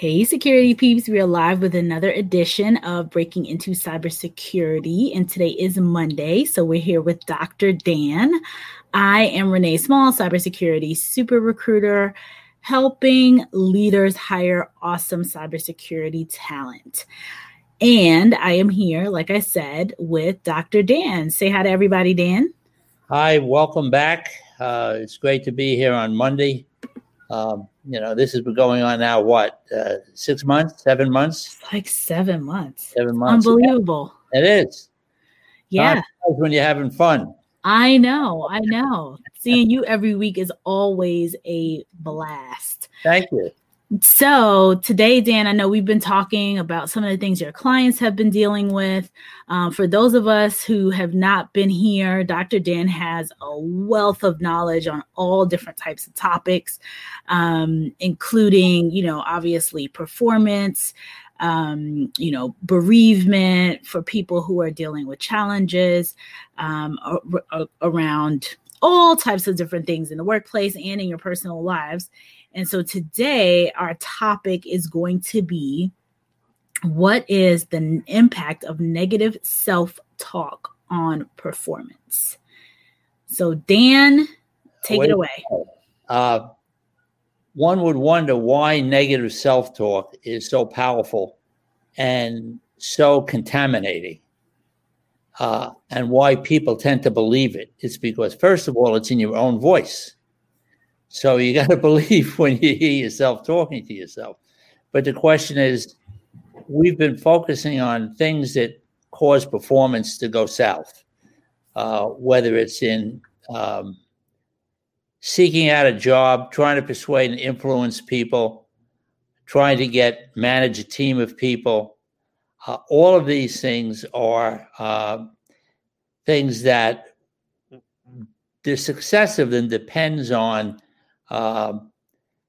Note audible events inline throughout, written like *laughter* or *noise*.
Hey, security peeps, we are live with another edition of Breaking into Cybersecurity. And today is Monday, so we're here with Dr. Dan. I am Renee Small, cybersecurity super recruiter, helping leaders hire awesome cybersecurity talent. And I am here, like I said, with Dr. Dan. Say hi to everybody, Dan. Hi, welcome back. Uh, it's great to be here on Monday. Um, you know, this has been going on now, what, uh, six months, seven months? Like seven months. Seven months. Unbelievable. Yeah, it is. Yeah. When you're having fun. I know. I know. Seeing you every week is always a blast. Thank you. So, today, Dan, I know we've been talking about some of the things your clients have been dealing with. Um, for those of us who have not been here, Dr. Dan has a wealth of knowledge on all different types of topics, um, including, you know, obviously performance, um, you know, bereavement for people who are dealing with challenges um, around all types of different things in the workplace and in your personal lives. And so today, our topic is going to be what is the impact of negative self talk on performance? So, Dan, take Wait, it away. Uh, one would wonder why negative self talk is so powerful and so contaminating. Uh, and why people tend to believe it. It's because, first of all, it's in your own voice. So you *laughs* got to believe when you hear yourself talking to yourself. But the question is, we've been focusing on things that cause performance to go south, uh, whether it's in um, seeking out a job, trying to persuade and influence people, trying to get manage a team of people. Uh, all of these things are uh, things that the success of them depends on um,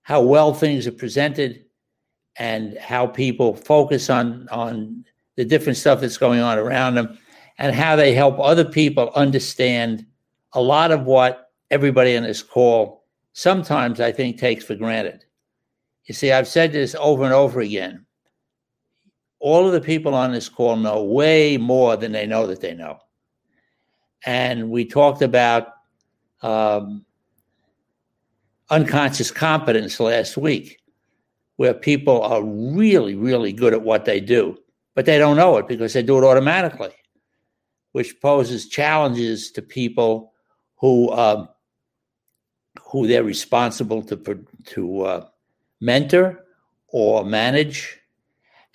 how well things are presented and how people focus on on the different stuff that's going on around them and how they help other people understand a lot of what everybody in this call sometimes I think takes for granted. You see, I've said this over and over again. All of the people on this call know way more than they know that they know. And we talked about um, unconscious competence last week, where people are really, really good at what they do, but they don't know it because they do it automatically, which poses challenges to people who um, who they're responsible to to uh, mentor or manage.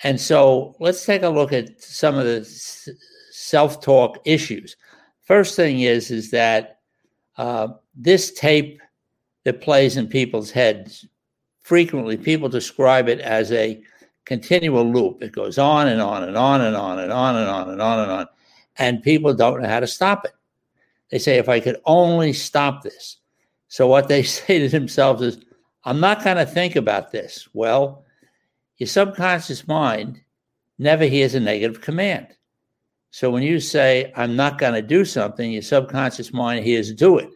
And so, let's take a look at some of the self-talk issues. First thing is is that uh, this tape that plays in people's heads. Frequently, people describe it as a continual loop. It goes on and on and on and on and on and on and on and on. And people don't know how to stop it. They say, if I could only stop this. So, what they *laughs* say to themselves is, I'm not going to think about this. Well, your subconscious mind never hears a negative command. So, when you say, I'm not going to do something, your subconscious mind hears do it.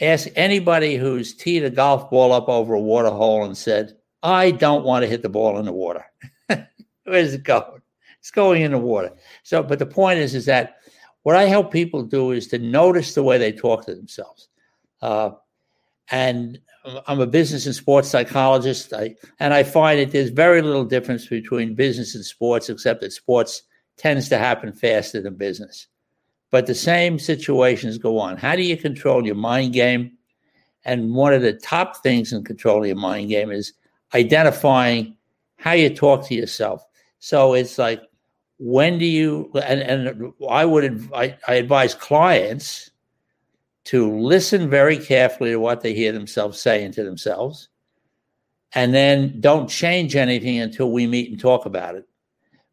Ask anybody who's teed a golf ball up over a water hole and said, I don't want to hit the ball in the water. *laughs* Where's it going? It's going in the water. So, but the point is, is that what I help people do is to notice the way they talk to themselves. Uh, and I'm a business and sports psychologist, I, and I find that there's very little difference between business and sports, except that sports tends to happen faster than business. But the same situations go on. How do you control your mind game? And one of the top things in controlling your mind game is identifying how you talk to yourself. So it's like, when do you, and, and I would, I, I advise clients to listen very carefully to what they hear themselves saying to themselves. And then don't change anything until we meet and talk about it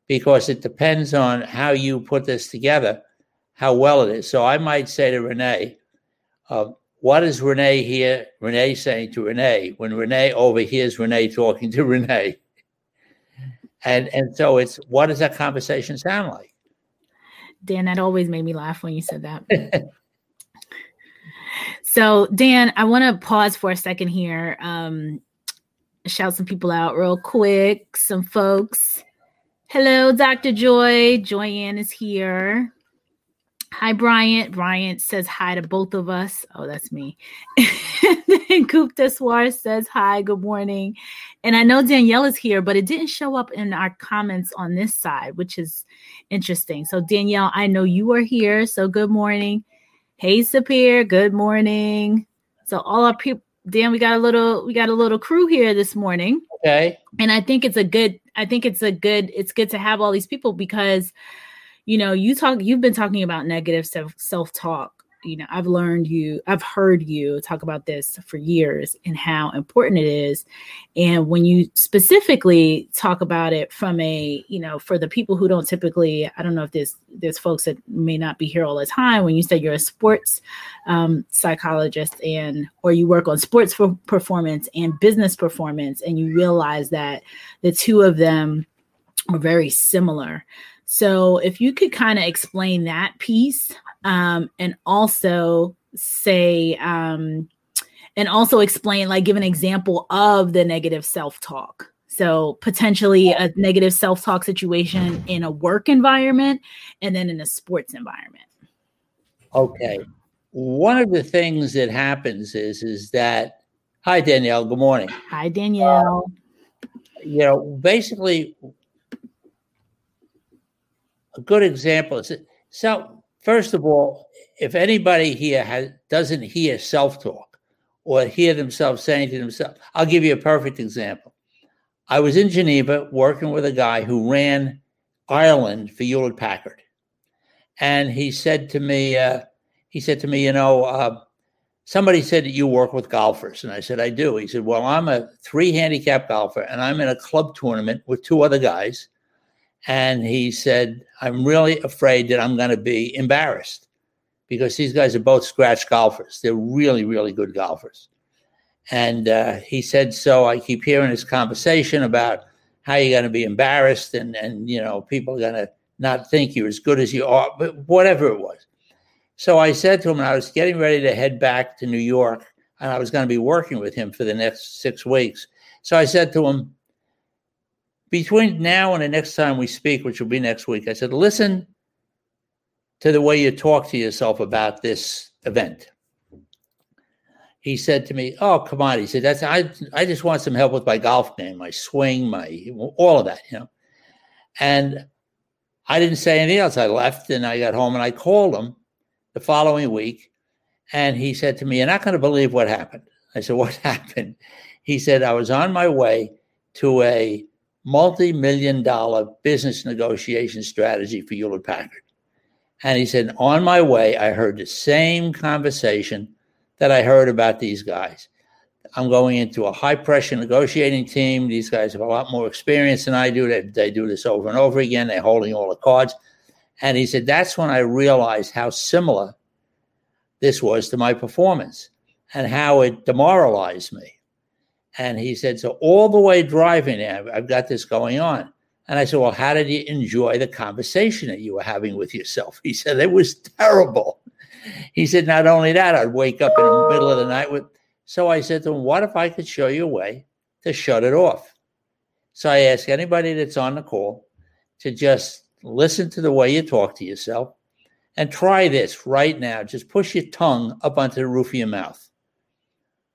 because it depends on how you put this together how well it is. So I might say to Renee, uh, what is Renee here? Renee saying to Renee when Renee overhears Renee talking to *laughs* Renee. And and so it's what does that conversation sound like? Dan, that always made me laugh when you said that. so Dan, I want to pause for a second here. Um, shout some people out real quick. Some folks. Hello, Dr. Joy. Joyanne is here. Hi, Bryant. Bryant says hi to both of us. Oh, that's me. *laughs* and Gupta Swar says hi, good morning. And I know Danielle is here, but it didn't show up in our comments on this side, which is interesting. So, Danielle, I know you are here. So, good morning. Hey, Sapir, good morning. So, all our people, Dan, we got a little, we got a little crew here this morning. Okay. And I think it's a good, I think it's a good, it's good to have all these people because you know you talk you've been talking about negative self self-talk. You know i've learned you i've heard you talk about this for years and how important it is. And when you specifically talk about it from a you know for the people who don't typically i don't know if there's there's folks that may not be here all the time when you say you're a sports um, psychologist and or you work on sports for performance and business performance and you realize that the two of them are very similar so if you could kind of explain that piece um, and also say, um, and also explain, like, give an example of the negative self talk. So potentially a negative self talk situation in a work environment and then in a sports environment. Okay. One of the things that happens is is that hi Danielle, good morning. Hi Danielle. You know, basically a good example. Is so first of all if anybody here has, doesn't hear self-talk or hear themselves saying to themselves i'll give you a perfect example. I was in geneva working with a guy who ran ireland for hewlett packard. And he said to me uh, he said to me you know uh, somebody said that you work with golfers. And i said i do. He said well i'm a three handicap golfer and i'm in a club tournament with two other guys and he said, I'm really afraid that I'm going to be embarrassed because these guys are both scratch golfers. They're really, really good golfers. And uh, he said, So I keep hearing this conversation about how you're going to be embarrassed and, and, you know, people are going to not think you're as good as you are, but whatever it was. So I said to him, and I was getting ready to head back to New York, and I was going to be working with him for the next six weeks. So I said to him, between now and the next time we speak, which will be next week, I said, listen to the way you talk to yourself about this event. He said to me, "Oh, come on." He said, "That's I. I just want some help with my golf game, my swing, my all of that, you know." And I didn't say anything else. I left and I got home and I called him the following week, and he said to me, "You're not going to believe what happened." I said, "What *laughs* happened?" He said, "I was on my way to a multi-million dollar business negotiation strategy for Hewlett Packard. And he said, on my way, I heard the same conversation that I heard about these guys. I'm going into a high pressure negotiating team. These guys have a lot more experience than I do. They, they do this over and over again. They're holding all the cards. And he said, that's when I realized how similar this was to my performance and how it demoralized me. And he said, So all the way driving there, I've got this going on. And I said, Well, how did you enjoy the conversation that you were having with yourself? He said, It was terrible. He said, Not only that, I'd wake up in the middle of the night with. So I said to him, What if I could show you a way to shut it off? So I ask anybody that's on the call to just listen to the way you talk to yourself and try this right now. Just push your tongue up onto the roof of your mouth.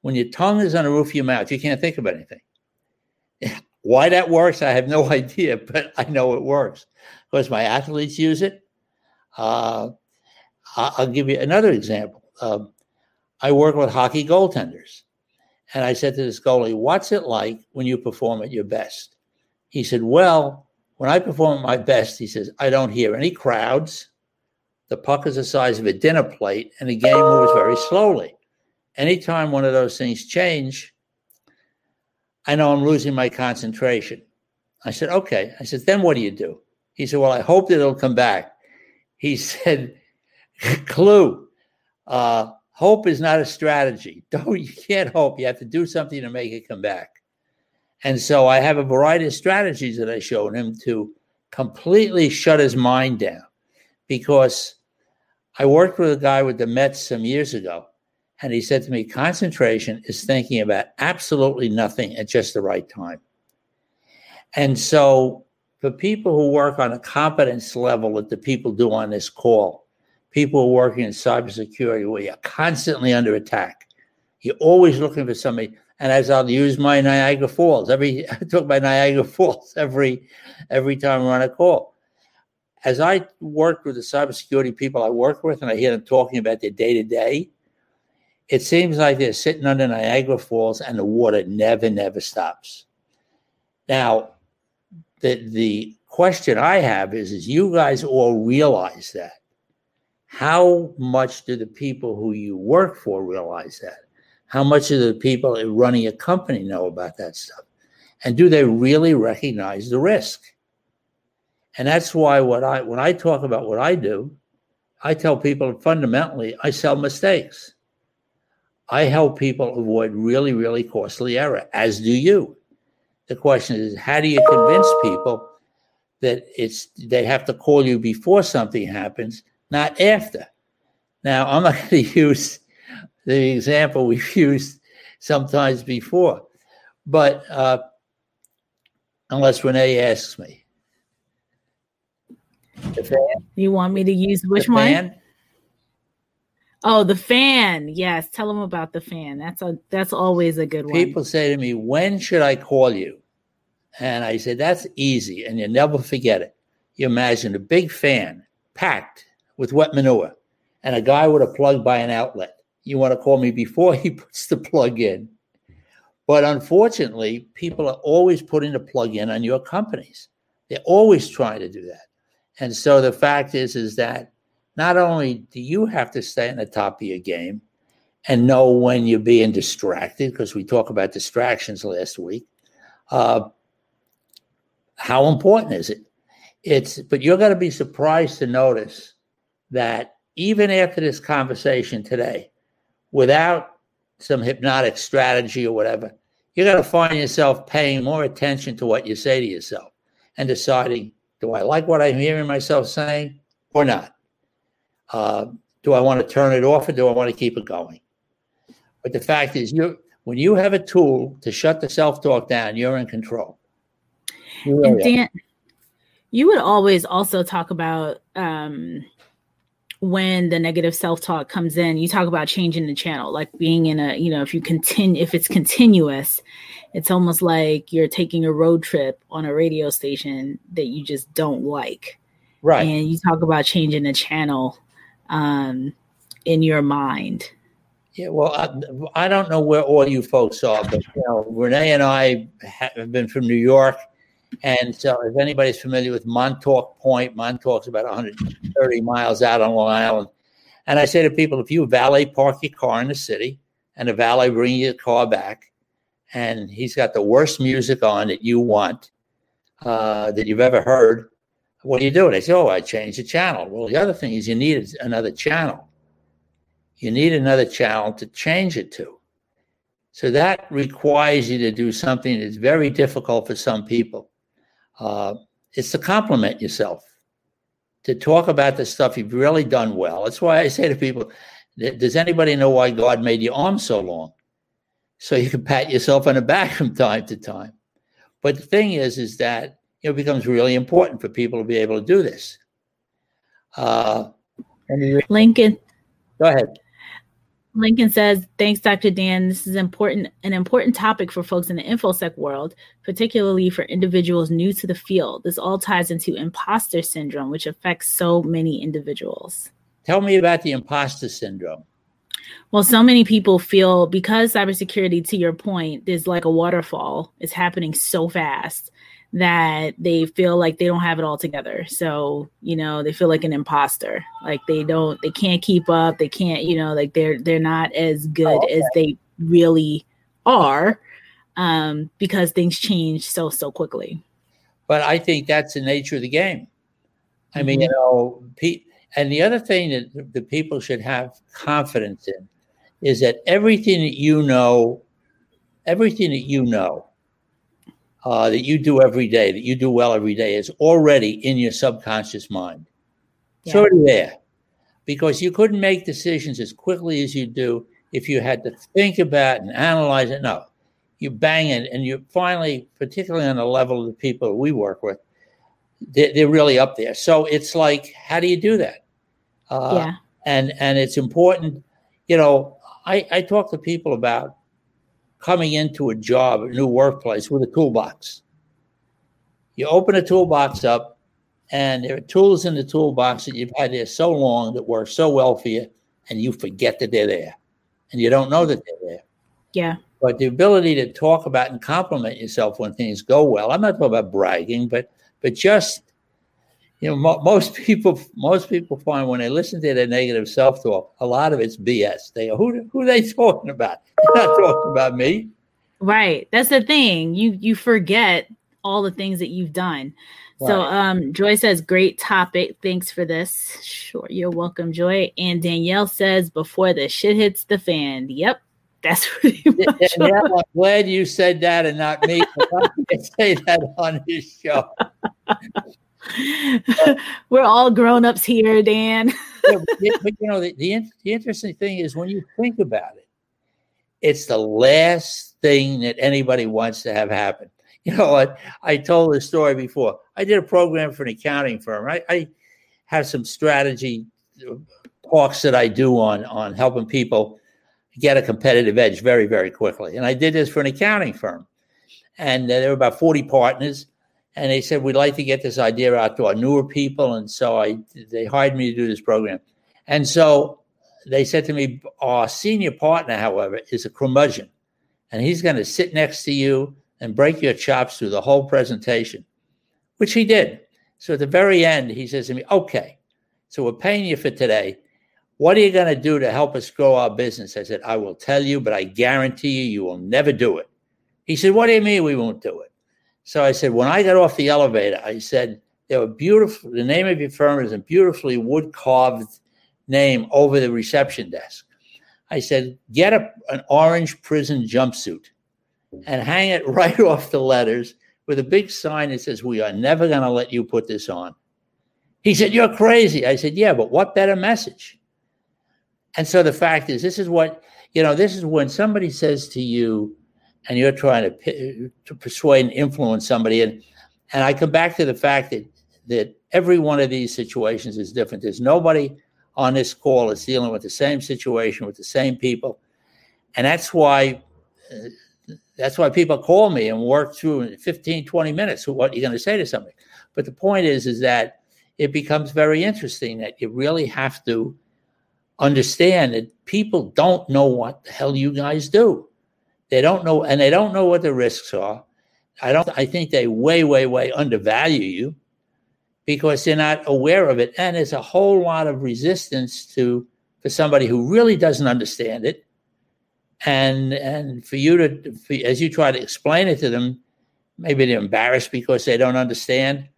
When your tongue is on the roof of your mouth, you can't think of anything. *laughs* Why that works, I have no *laughs* idea, but I know it works because my athletes use it. Uh, I'll give you another example. Um, I work with hockey goaltenders. And I said to this goalie, What's it like when you perform at your best? He said, Well, when I perform at my best, he says, I don't hear any crowds. The puck is the size of a dinner plate, and the game moves very slowly anytime one of those things change, I know I'm losing my concentration. I said, okay. I said, then what do you do? He said, well, I hope that it'll come back. He *laughs* said, clue, uh, hope is not a strategy. *laughs* Don't, you can't hope. You have to do something to make it come back. And so I have a variety of strategies that I showed him to completely shut his mind down because I worked with a guy with the Mets some years ago And he said to me, concentration is thinking about absolutely nothing at just the right time. And so, for people who work on a competence level that the people do on this call, people working in cybersecurity where you're constantly under attack, you're always looking for somebody. And as I'll use my Niagara Falls, every *laughs* I talk about Niagara Falls every every time we're on a call. As I work with the cybersecurity people I work with, and I hear them talking about their day to day, it seems like they're sitting under Niagara Falls and the water never, never stops. Now, the the question I have is: Is you guys all realize that? How much do the people who you work for realize that? How much do the people running a company know about that stuff? And do they really recognize the risk? And that's why what I when I talk about what I do, I tell people fundamentally I sell mistakes. I help people avoid really, really costly error, as do you. The question is, how do you convince people that it's they have to call you before something happens, not after? Now, I'm not *laughs* going to use the example we've *laughs* used sometimes before, but uh, unless Renee asks me. You want me to use which one? Oh, the fan. Yes, tell them about the fan. That's a that's always a good one. People say to me, "When should I call you?" And I say, "That's easy, and you never forget it." You imagine a big fan packed with wet manure, and a guy with a plug by an outlet. You want to call me before *laughs* he puts the plug in. But unfortunately, people are always putting the plug in on your companies. They're always trying to do that. And so the fact is, is that not only do you have to stay on the top of your game and know when you're being distracted, because we talked about distractions last week, uh, how important is it? It's, but you're going to be surprised to notice that even after this conversation today, without some hypnotic strategy or whatever, you're going to find yourself paying more attention to what you say to yourself and deciding, do I like what I'm hearing myself saying or not? Uh, do I want to turn it off or do I want to keep it going? But the fact is, you when you have a tool to shut the self talk down, you're in control. You and Dan, you would always also talk about um, when the negative self talk comes in. You talk about changing the channel, like being in a, you know, if you continue, if it's continuous, it's almost like you're taking a road trip on a radio station that you just don't like. Right. And you talk about changing the channel um, in your mind? Yeah, well, I, I, don't know where all you folks are, but you know, Renee and I have been from New York, and so if anybody's familiar with Montauk Point, Montauk's about 130 miles out on Long Island. And I say to people, if you valet park your car in the city, and a valet bring your car back, and he's got the worst music on that you want, uh, that you've ever heard, what do you do? They say, oh, I changed the channel. Well, the other thing is you need another channel. You need another channel to change it to. So that requires you to do something that's very difficult for some people. Uh, it's to compliment yourself, to talk about the stuff you've really done well. That's why I say to people, does anybody know why God made your arm so long? So you can pat yourself on the *laughs* back from time to time. But the thing is, is that it becomes really important for people to be able to do this. Uh, Lincoln. Go ahead. Lincoln says, "Thanks, Dr. Dan. This is important, an important topic for folks in the infosec world, particularly for individuals new to the field. This all ties into imposter syndrome, which affects so many individuals." Tell me about the imposter syndrome. Well, so many people feel because cybersecurity, to your point, is like a waterfall. It's happening so fast that they feel like they don't have it all together. So, you know, they feel like an imposter. Like they don't they can't keep up. They can't, you know, like they're they're not as good oh, okay. as they really are um because things change so so quickly. But I think that's the nature of the game. I mean, mm-hmm. you know, pe- and the other thing that the people should have confidence in is that everything that you know, everything that you know uh, that you do every day, that you do well every day, is already in your subconscious mind. Yeah. It's already there because you couldn't make decisions as quickly as you do if you had to think about and analyze it. No, you bang it, and you finally, particularly on the level of the people we work with, they're, they're really up there. So it's like, how do you do that? Uh, yeah. And and it's important, you know. I, I talk to people about coming into a job, a new workplace with a toolbox. You open a toolbox up, and there are tools in the toolbox that you've had there so long that work so well for you, and you forget that they're there, and you don't know that they're there. Yeah. But the ability to talk about and compliment yourself when things go well. I'm not talking about bragging, but but just you know, mo- most people most people find when they listen to their negative self talk, a lot of it's BS. They go, who who are they *laughs* talking about? They're not talking about me. Right. That's the thing. You you forget all the things that you've done. Right. So um Joy says great topic. Thanks for this. Sure, you're welcome, Joy. And Danielle says before the shit hits the fan. Yep. That's *laughs* pretty much. Danielle, I'm glad you said that and not me. I can *laughs* say that on this show. *laughs* We're all grown ups here, Dan. *laughs* yeah, but, but, you know, the, the, the interesting thing is when you think about it, it's the last thing that anybody wants to have happen. *laughs* You know what? I told this story before. I did a program for an accounting firm. I, I have some strategy talks that I do on on helping people get a competitive edge very, very quickly. And I did this for an accounting firm. And uh, there were about 40 partners and they said we'd like to get this idea out to our newer people. And so i they hired me to do this program. And so they said to me our senior partner however is a curmudgeon and he's going to sit next to you and break your chops through the whole presentation which he did. So at the very end he says to me okay so we're paying you for today. What are you going to do to help us grow our business? I said i will tell you but i guarantee you you will never do it. He said what do you mean we won't do it so I said, when I got off the elevator, I said, there were beautiful, the name of your firm is a beautifully wood carved name over the reception desk. I said, get a, an orange prison jumpsuit and hang it *laughs* right off the letters with a big sign that says, We are never going to let you put this on. He said, You're crazy. I said, Yeah, but what better message? And so the fact is, this is what, you know, this is when somebody says to you, and you're trying to to persuade and influence somebody and and I come back to the fact that that every one of these situations is different. There's nobody on this call is dealing with the same situation with the same people, and that's why uh, that's why people call me and work through in 15, 20 minutes what you're going to say to somebody. But the point is, is that it becomes very interesting that you really have to understand that people don't know what the hell you guys do. They don't know, and they don't know what the risks are. I don't. I think they way, way, way undervalue you because they're not aware of it, and there's a whole lot of resistance to for somebody who really doesn't understand it, and and for you to, for, as you try to explain it to them, maybe they're embarrassed because they don't understand.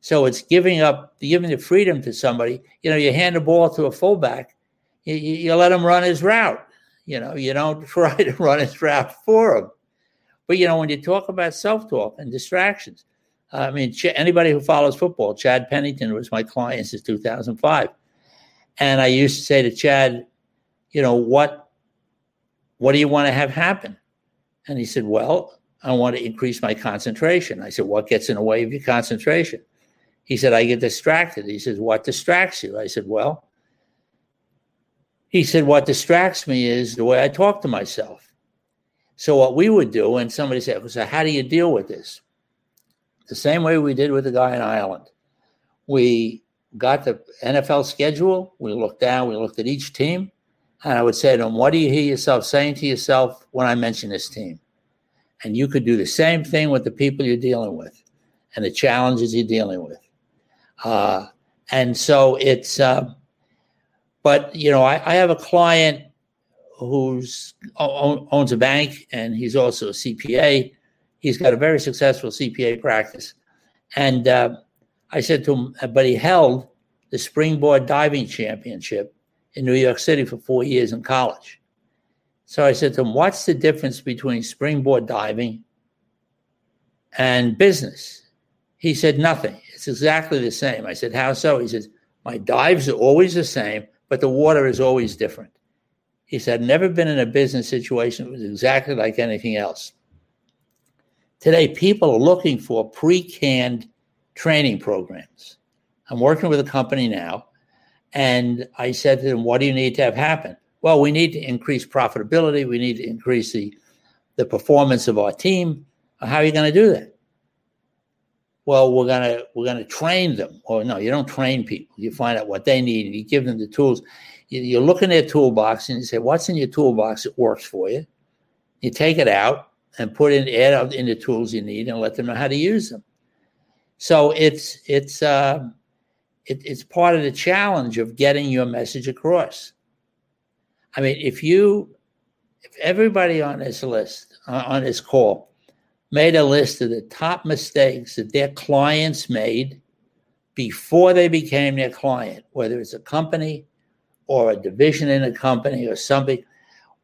So it's giving up, giving the freedom to somebody. You know, you hand the ball to a fullback, you, you let him run his route you know, you don't *laughs* try to run a route for him. But you know, when you talk about self-talk and distractions, I mean, anybody who follows football, Chad Pennington was my client since 2005, and I used to say to Chad, you know, what, what do you want to have happen? And he said, well, I want to increase my concentration. I said, what gets in the way of your concentration? He said, I get distracted. He says, what distracts you? I said, well, he said, What distracts me is the way I talk to myself. So, what we would do, and somebody said, So, how do you deal with this? The same way we did with the guy in Ireland. We got the NFL schedule, we looked down, we looked at each team, and I would say to him, What do you hear yourself saying to yourself when I mention this team? And you could do the same thing with the people you're dealing with and the challenges you're dealing with. Uh, and so it's, uh, but you know, I, I have a client who's owns a bank and he's also a CPA. He's got a very successful CPA practice, and uh, I said to him, but he held the springboard diving championship in New York City for four years in college. So I said to him, What's the difference between springboard diving and business? He said, Nothing. It's exactly the same. I said, How so? He says, My dives are always the same, but the water is always different. He said, never been in a business situation that was exactly like anything else. Today, people are looking for pre canned training programs. I'm working with a company now, and I said to them, What do you need to have happen? Well, we need to increase profitability. We need to increase the, the performance of our team. How are you going to do that? Well, we're gonna we're gonna train them. Or no, you don't train people. You find out what they need and you give them the tools. You, you look in their toolbox and you say, "What's in your toolbox that works for you?" You take it out and put in add in the tools you need and let them know how to use them. So it's it's uh, it, it's part of the challenge of getting your message across. I mean, if you, if everybody on this list, uh, on this call, made a list of the top mistakes that their clients made before they became their client, whether it's a company or a division in a company or something,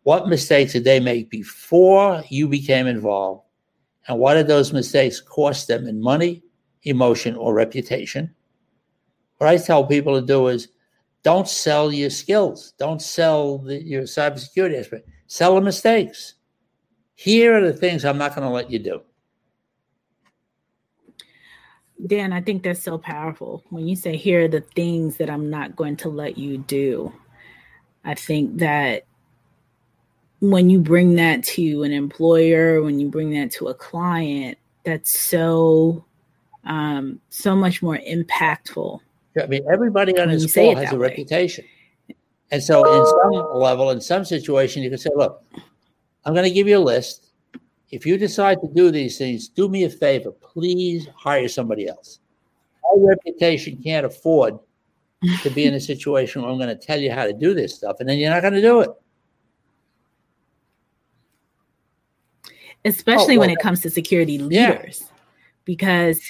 what mistakes did they make before you became involved? And what did those mistakes cost them in money, emotion, or reputation? What I tell people to do is don't sell your skills. Don't sell the, your cybersecurity expert. Sell the mistakes. Here are the things I'm not going to let you do. Dan, I think that's so powerful. When you say, here are the things that I'm not going to let you do, I think that when you bring that to an employer, when you bring that to a client, that's so um, so much more impactful I mean, everybody on his call has a way. reputation. And so, in some level, in some situation, you can say, look, I'm going to give you a list. If you decide to do these things, do me a favor. Please hire somebody else. My reputation can't afford to be in a situation where I'm going to tell you how to do this stuff, and then you're not going to do it. Especially oh, well, when it comes to security leaders, yeah. because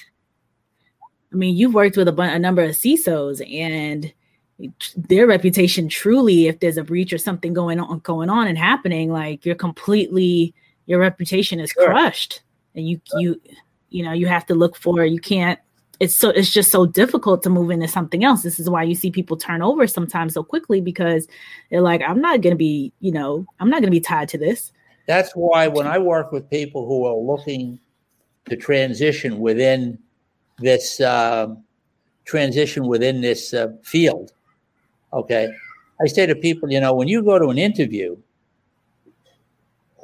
I mean, you've worked with a, a number of CISOs and their reputation truly, if there's a breach or something going on, going on and happening, like you're completely, your reputation is crushed and you, you, you know, you have to look for, you can't, it's so, it's just so difficult to move into something else. This is why you see people turn over sometimes so quickly because they're like, I'm not going to be, you know, I'm not going to be tied to this. That's why when I work with people who are looking to transition within this uh, transition within this uh, field. Okay. I say to people, you know, when you go to an interview,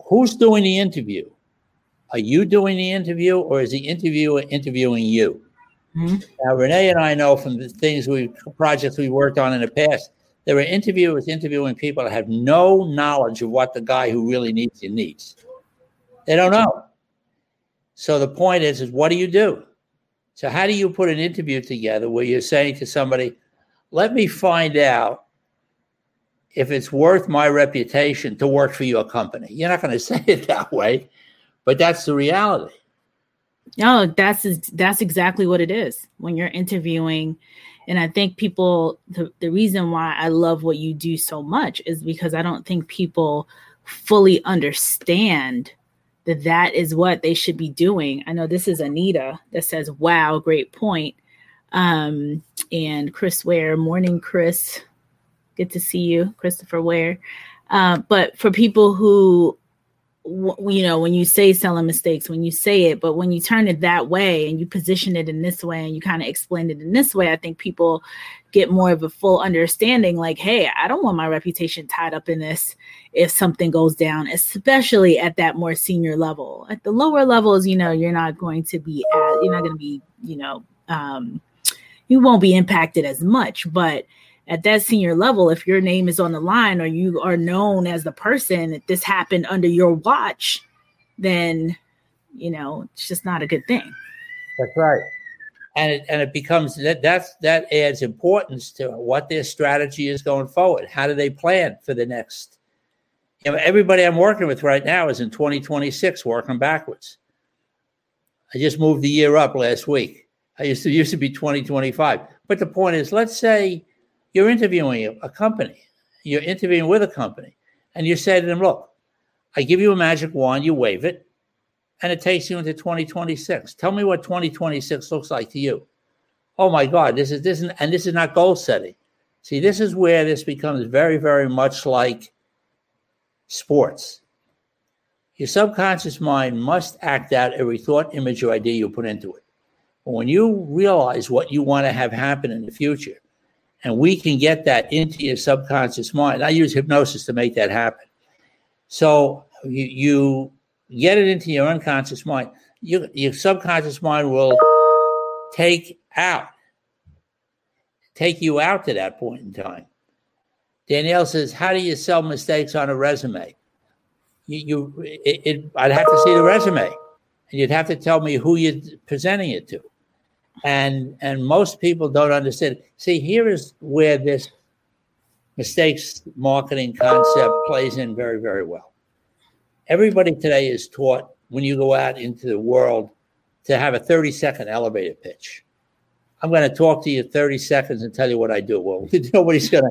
who's doing the interview? Are you doing the interview or is the interviewer interviewing you? Mm-hmm. Now, Renee and I know from the things we projects we worked on in the past, there are interviewers interviewing people that have no knowledge of what the guy who really needs you needs. They don't know. So the point is, is what do you do? So, how do you put an interview together where you're saying to somebody, let me find out if it's worth my reputation to work for your company? You're not going *laughs* to say it that way, but that's the reality. No, that's that's exactly what it is when you're interviewing. And I think people the, the reason why I love what you do so much is because I don't think people fully understand that that is what they should be doing. I know this is Anita that says, "Wow, great point." Um, and Chris Ware, morning, Chris. Good to see you, Christopher Ware. Uh, but for people who you know when you say selling mistakes when you say it but when you turn it that way and you position it in this way and you kind of explain it in this way i think people get more of a full understanding like hey i don't want my reputation tied up in this if something goes down especially at that more senior level at the lower levels you know you're not going to be at, you're not going to be you know um, you won't be impacted as much but at that senior level, if your name is on the line or you are known as the person that this happened under your watch, then you know it's just not a good thing. That's right, and it, and it becomes that that's that adds importance to what their strategy is going forward. How do they plan for the next? You know, everybody I'm working with right now is in 2026, working backwards. I just moved the year up last week. I used to used to be 2025, but the point is, let's say you're interviewing a company, you're interviewing with a company, and you say to them, Look, I give you a magic wand, you wave it, and it takes you into 2026. Tell me what 2026 looks like to you. Oh my God, this is this is, and this is not goal setting. See, this is where this becomes very, very much like sports. Your subconscious mind must act out every thought, image, or idea you put into it. When you realize what you want to have happen in the future, and we can get that into your subconscious mind, I use hypnosis to make that happen. So you, you get it into your unconscious mind. You, your subconscious mind will take out, take you out to that point in time. Danielle says, "How do you sell mistakes on a resume?" You, you it, it, I'd have to see the resume, and you'd have to tell me who you're presenting it to, and and most people don't understand. See, here is where this mistakes marketing concept plays in very very well. Everybody today is taught when you go out into the world to have a 30 second elevator pitch. I'm going to talk to you 30 seconds and tell you what I do. Well, *laughs* nobody's going to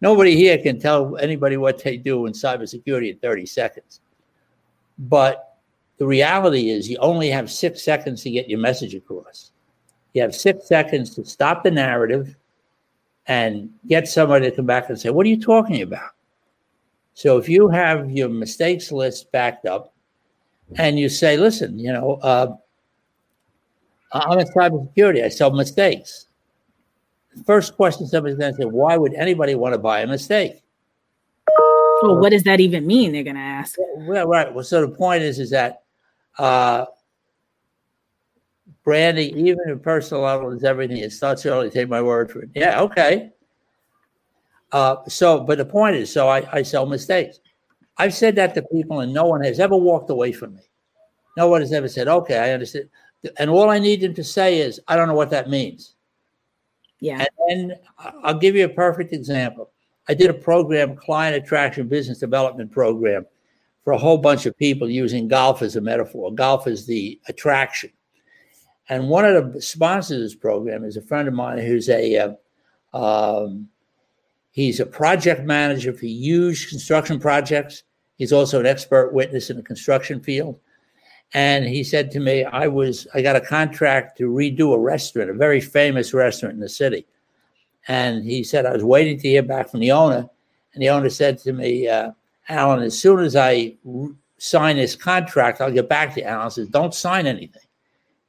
Nobody here can tell anybody what they do in cybersecurity in 30 seconds. But the reality is, you only have six seconds to get your message across. You have six seconds to stop the narrative and get somebody to come back and say, What are you talking about? So if you have your mistakes list backed up and you say, Listen, you know, uh, I'm in cybersecurity, I sell mistakes first question somebody's going to say, why would anybody want to buy a mistake? Well, what does that even mean? They're going to ask. Well, right. Well, so the point is, is that uh, branding, even in personal level, is everything. It starts early. Take my word for it. Yeah. Okay. Uh, so, but the point is, so I, I sell mistakes. I've said that to people, and no one has ever walked away from me. No one has ever said, "Okay, I understand." And all I need them to say is, "I don't know what that means." Yeah. And then I'll give you a perfect example. I did a program, client attraction business development program, for a whole bunch of people using golf as a metaphor. Golf is the attraction. And one of the sponsors of this program is a friend of mine who's a uh, um, he's a project manager for huge construction projects. He's also an expert witness in the construction field. And he said to me, I was, I got a contract to redo a restaurant, a very famous restaurant in the city. And he said, I was waiting to hear back from the owner. And the owner said to me, uh, Alan, as soon as I sign this contract, I'll get back to you. Alan says, Don't sign anything.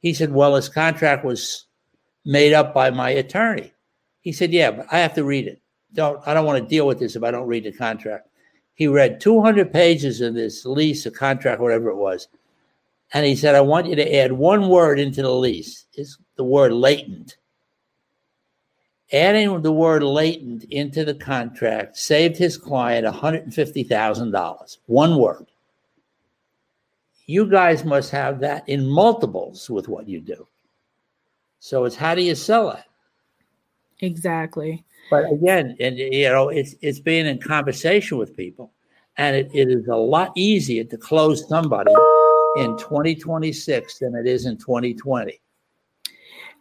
He said, Well, his contract was made up by my attorney. He said, Yeah, but I have to read it. Don't I don't want to deal with this if I don't read the contract. He read 200 pages of this lease, a contract, whatever it was. And he said, I want you to add one word into the lease. It's the word latent. Adding the word latent into the contract saved his client $150,000. One word. You guys must have that in multiples with what you do. So it's how do you sell it? Exactly. But again, and you know, it's it's being in conversation with people, and it, it is a lot easier to close somebody in 2026 than it is in 2020.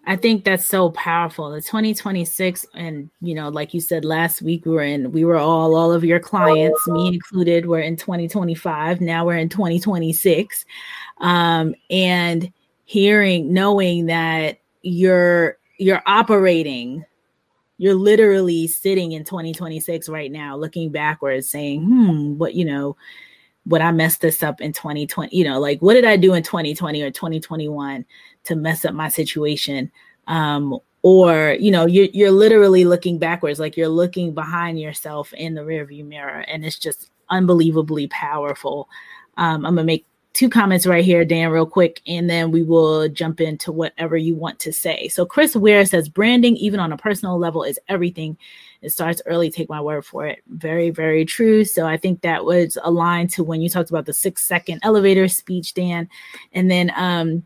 I think that's so powerful. The 2026, and you know, like you said last week, we were in, we were all, all of your clients, me included, were in 2025. Now we're in 2026. Um, and hearing, knowing that you're you're operating, you're literally sitting in 2026 right now, looking backwards, saying, hmm, what you know, what I messed this up in 2020? You know, like what did I do in 2020 or 2021 to mess up my situation? Um, or you know, you're you're literally looking backwards, like you're looking behind yourself in the rearview mirror, and it's just unbelievably powerful. Um, I'm gonna make two comments right here, Dan, real quick, and then we will jump into whatever you want to say. So Chris Ware says branding, even on a personal level, is everything. It starts early, take my word for it. Very, very true. So I think that was aligned to when you talked about the six second elevator speech, Dan. And then um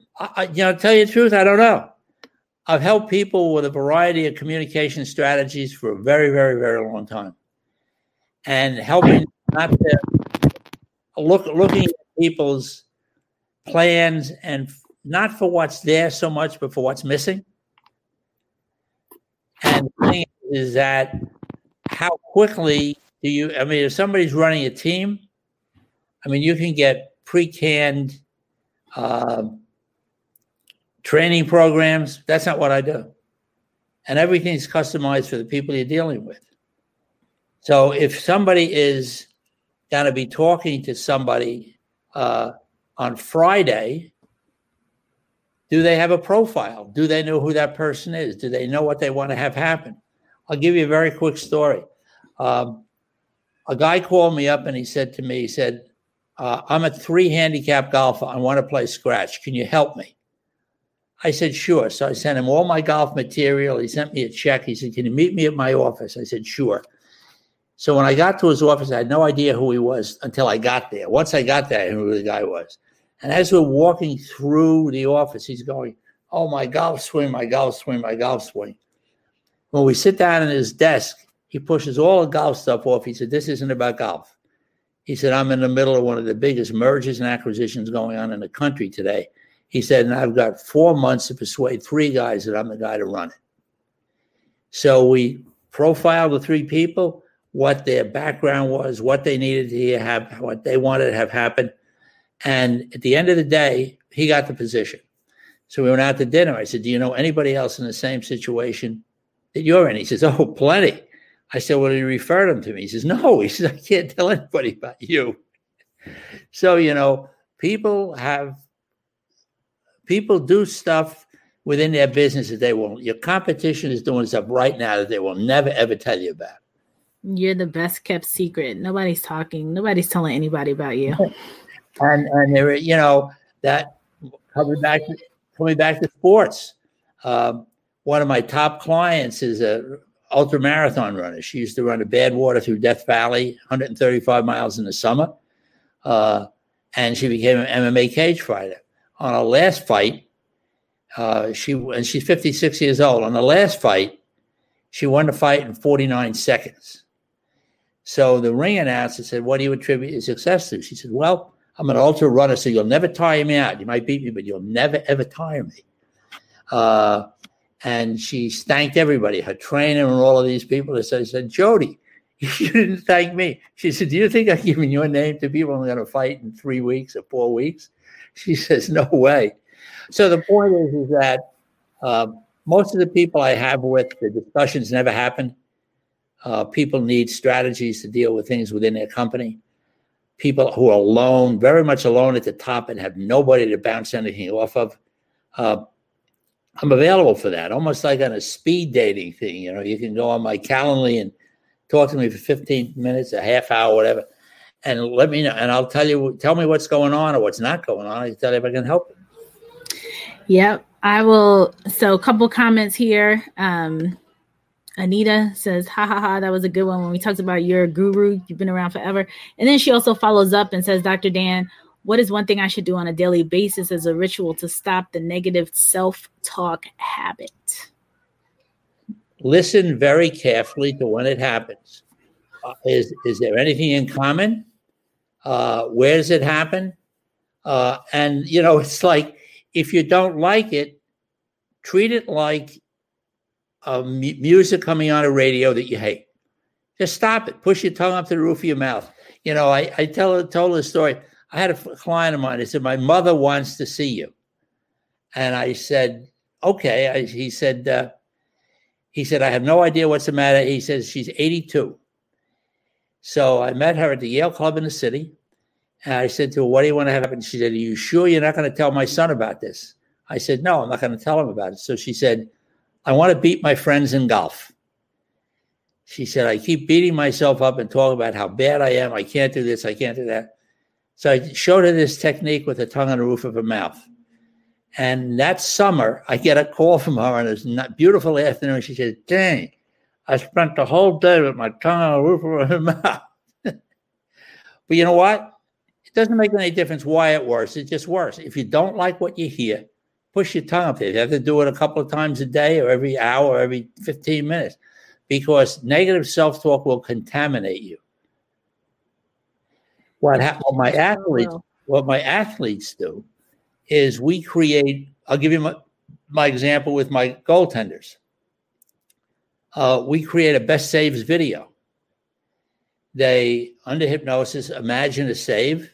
uh, you know, tell you the truth, I don't know. I've helped people with a variety of communication strategies for a very, very, very long time. And helping not to look looking at people's plans and not for what's there so much, but for what's missing. And the thing is that how quickly do you? I mean, if somebody's running a team, I mean, you can get pre-canned uh, training programs. That's not what I do, and everything's customized for the people you're dealing with. So if somebody is going to be talking to somebody uh, on Friday, do they have a profile? Do they know who that person is? Do they know what they want to have happen? I'll give you a very quick story. Um, a guy called me up and he said to me, he said, uh, I'm a three handicap golfer. I want to play scratch. Can you help me? I said, sure. So I sent him all my golf material. He sent me a check. He said, Can you meet me at my office? I said, sure. So when I got to his office, I had no idea who he was until I got there. Once I got there, I knew who the guy was. And as we're walking through the office, he's going, Oh, my golf swing, my golf swing, my golf swing. When we sit down at his desk, he pushes all the golf stuff off. He said, This isn't about golf. He said, I'm in the middle of one of the biggest mergers and acquisitions going on in the country today. He said, and I've got four months to persuade three guys that I'm the guy to run it. So we profiled the three people what their background was, what they needed to have, what they wanted to have happen. And at the end of the day, he got the position. So we went out to dinner. I said, Do you know anybody else in the same situation that you're in? He says, Oh, plenty. I said, Well, he referred him to me. He says, No. He says, I can't tell anybody about you. So, you know, people have, people do stuff within their business that they won't. Your competition is doing stuff right now that they will never, ever tell you about. You're the best kept secret. Nobody's talking. Nobody's telling anybody about you. *laughs* And and there, you know, that coming back to, coming back to sports. Um, one of my top clients is a ultra marathon runner. She used to run a Badwater through Death Valley, 135 miles in the summer, uh, and she became an MMA cage fighter. On a last fight, uh, she and she's 56 years old. On the last fight, she won the fight in 49 seconds. So the ring announcer said, What do you attribute your success to? She said, Well, I'm an ultra runner, so you'll never tire me out. You might beat me, but you'll never, ever tire me. Uh, and she thanked everybody, her trainer and all of these people. They said, said Jody, *laughs* you didn't thank me. She said, Do you think I'm giving your name to people I'm going to fight in three weeks or four weeks? *laughs* She says, No way. So the point is, is that uh, most of the people I have with, the discussions never happen. Uh, people need strategies to deal with things within their company. People who are alone, very much alone at the top, and have nobody to bounce anything off of. Uh, I'm available for that, almost like on a speed dating thing. You know, you can go on my Calendly and talk to me for 15 minutes, a half hour, whatever, and let me know. And I'll tell you, tell me what's going on or what's not going on. I can tell you if I can help you. Yep, I will. So, a couple comments here. Um, Anita says, ha ha ha, that was a good one when we talked about your guru. You've been around forever. And then she also follows up and says, Dr. Dan, what is one thing I should do on a daily basis as a ritual to stop the negative self talk habit? Listen very carefully to when it happens. Uh, is, is there anything in common? Uh, where does it happen? Uh, and, you know, it's like if you don't like it, treat it like music coming on a radio that you hate. Just stop it. Push your tongue up to the roof of your mouth. You know, I, I tell told a story. I had a client of mine. He said, "My mother wants to see you," and I said, "Okay." I, he said, uh, "He said I have no idea what's the matter." He says she's 82. So I met her at the Yale Club in the city, and I said to her, "What do you want to have happen?" She said, "Are you sure you're not going to tell my son about this?" I said, "No, I'm not going to tell him about it." So she said, "I want to beat my friends in golf." She said, "I keep beating myself up and talking about how bad I am. I can't do this. I can't do that." So I showed her this technique with the tongue on the roof of her mouth. And that summer, I get a call from her on this beautiful afternoon. She says, Dang, I spent the whole day with my tongue on the roof of my mouth. but you know what? It doesn't make any difference why it works. It just works. If you don't like what you hear, push your tongue up. You have to do it a couple of times a day or every hour or every 15 minutes because negative self talk will contaminate you What, ha- what my athletes what my athletes do is we create. I'll give you my, my example with my goaltenders. Uh, we create a best saves video. They under hypnosis imagine a save.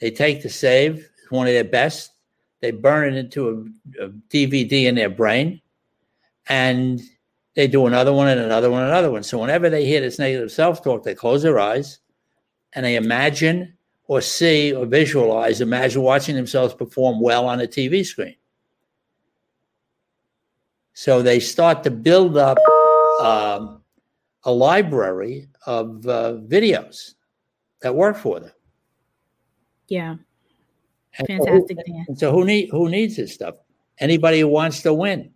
They take the save, one of their best. They burn it into a, a DVD in their brain, and they do another one and another one and another one. So whenever they hear this negative self-talk, they close their eyes and they imagine or see or visualize, imagine watching themselves perform well on a TV screen. So they start to build up um, a library of uh, videos that work for them. Yeah. Fantastic. So who, so who need who needs this stuff? Anybody who wants to win.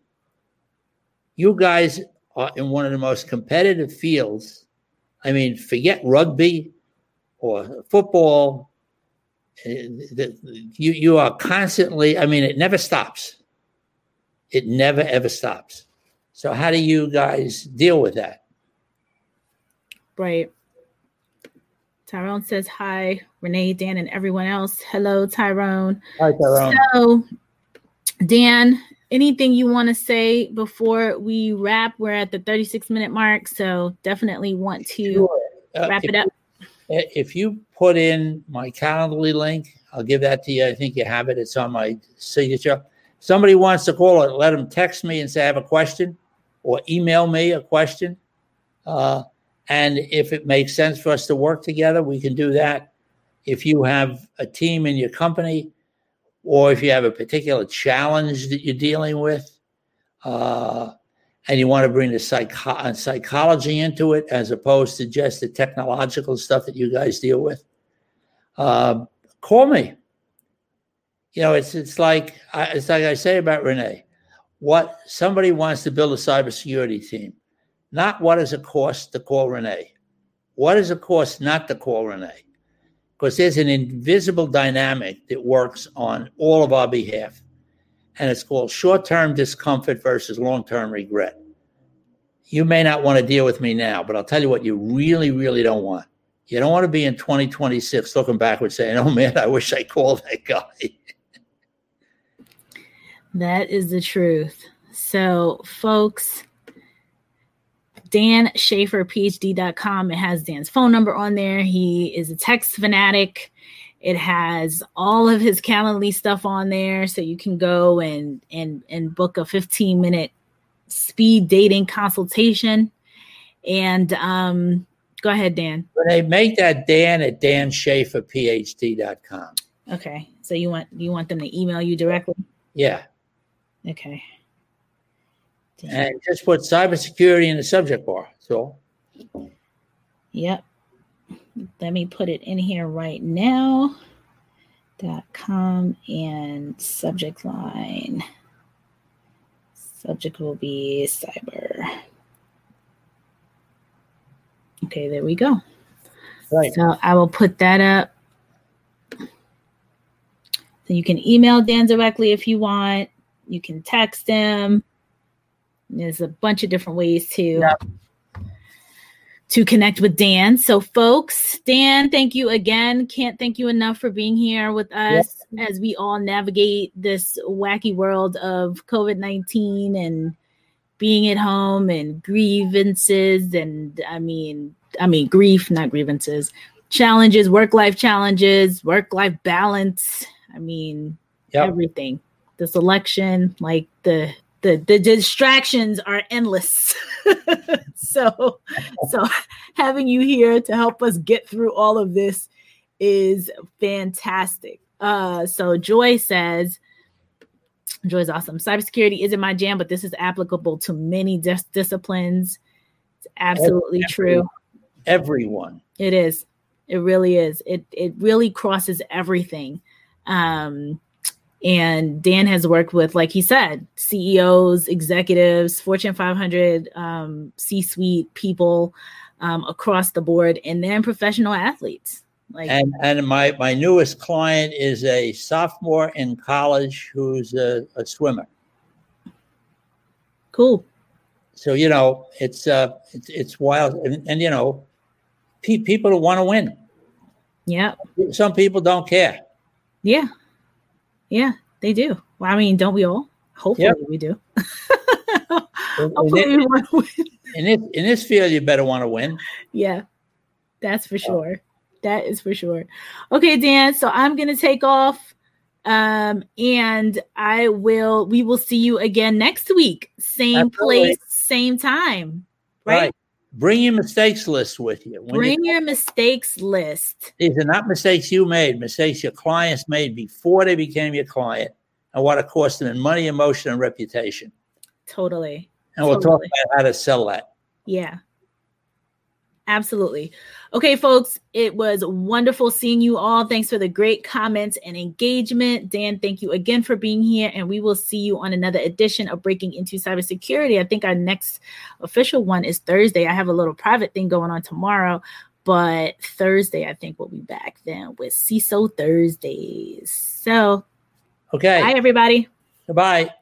You guys are in one of the most competitive fields. I mean, forget rugby or football. Eh, you you are constantly. I mean, it never stops. It never ever stops. So how do you guys deal with that? Right. Tyrone says hi, Renee, Dan, and everyone else. Hello, Tyrone. Hi, Tyrone. So, Dan, anything you want to say before we wrap? We're at the 36 minute mark, so definitely want to sure. uh, wrap it up. if you put in my Calendly link, I'll give that to you. I think you have it. It's on my signature. Somebody wants to call it, let them text me and say I have a question, or email me a question. Uh, and if it makes sense for us to work together, we can do that. If you have a team in your company, or if you have a particular challenge that you're dealing with, uh, and you want to bring the psycho- uh, psychology into it as opposed to just the technological stuff that you guys deal with, uh, call me. You know, it's it's like it's like I say about Renee. What somebody wants to build a cybersecurity team not what is it cost to call Renee. What is it cost not to call Renee? Because there's an invisible dynamic that works on all of our behalf. And it's called short term discomfort versus long term regret. You may not want to deal with me now, but I'll tell you what you really, really don't want. You don't want to be in 2026 looking backwards saying, oh man, I wish I called that guy. *laughs* that is the truth. So, folks, danschaferphd.com. It has Dan's phone number on there. He is a text fanatic. It has all of his Calendly stuff on there, so you can go and and and book a 15 minute speed dating consultation. And um, go ahead, Dan. They make that Dan at danschaferphd.com. Okay, so you want you want them to email you directly? Yeah. Okay and just put cybersecurity in the subject bar. So, yep. Let me put it in here right now. Dot com and subject line. Subject will be cyber. Okay, there we go. Right. So I will put that up. So you can email Dan directly if you want. You can text him. There's a bunch of different ways to yep. to connect with Dan. So, folks, Dan, thank you again. Can't thank you enough for being here with us yep. as we all navigate this wacky world of COVID nineteen and being at home and grievances and I mean, I mean grief, not grievances, challenges, work life challenges, work life balance. I mean, yep. everything. This election, like the the the distractions are endless. *laughs* so so having you here to help us get through all of this is fantastic. Uh, so Joy says, Joy is awesome. Cybersecurity isn't my jam, but this is applicable to many dis- disciplines. It's absolutely true. Everyone. It is. It really is. It it really crosses everything. Um, and Dan has worked with, like he said, CEOs, executives, Fortune 500, um, C suite people um, across the board, and then professional athletes. Like, and and my my newest client is a sophomore in college who's a, a swimmer. Cool. So you know it's uh it's it's wild, and, and you know, pe- people want to win. Yeah. Some people don't care. Yeah. Yeah, they do. Well, I mean, don't we all? Hopefully yep. we do. *laughs* Hopefully in, we want to win. In this, in this field, you better want to win. Yeah, that's for sure. That is for sure. Okay, Dan. So I'm gonna take off. Um, and I will we will see you again next week. Same Absolutely. place, same time. Right? right. Bring your mistakes list with you. When Bring you, your mistakes list. These are not mistakes you made, mistakes your clients made before they became your client and what it cost them in money, emotion, and reputation. Totally. And we'll talk about how to sell that. Yeah. Absolutely. Okay, folks, it was wonderful seeing you all. Thanks for the great comments and engagement. Dan, thank you again for being here. And we will see you on another edition of Breaking Into Cybersecurity. I think our next official one is Thursday. I have a little private thing going on tomorrow, but Thursday, I think we'll be back then with CISO Thursdays. So, okay. Bye, everybody. Goodbye.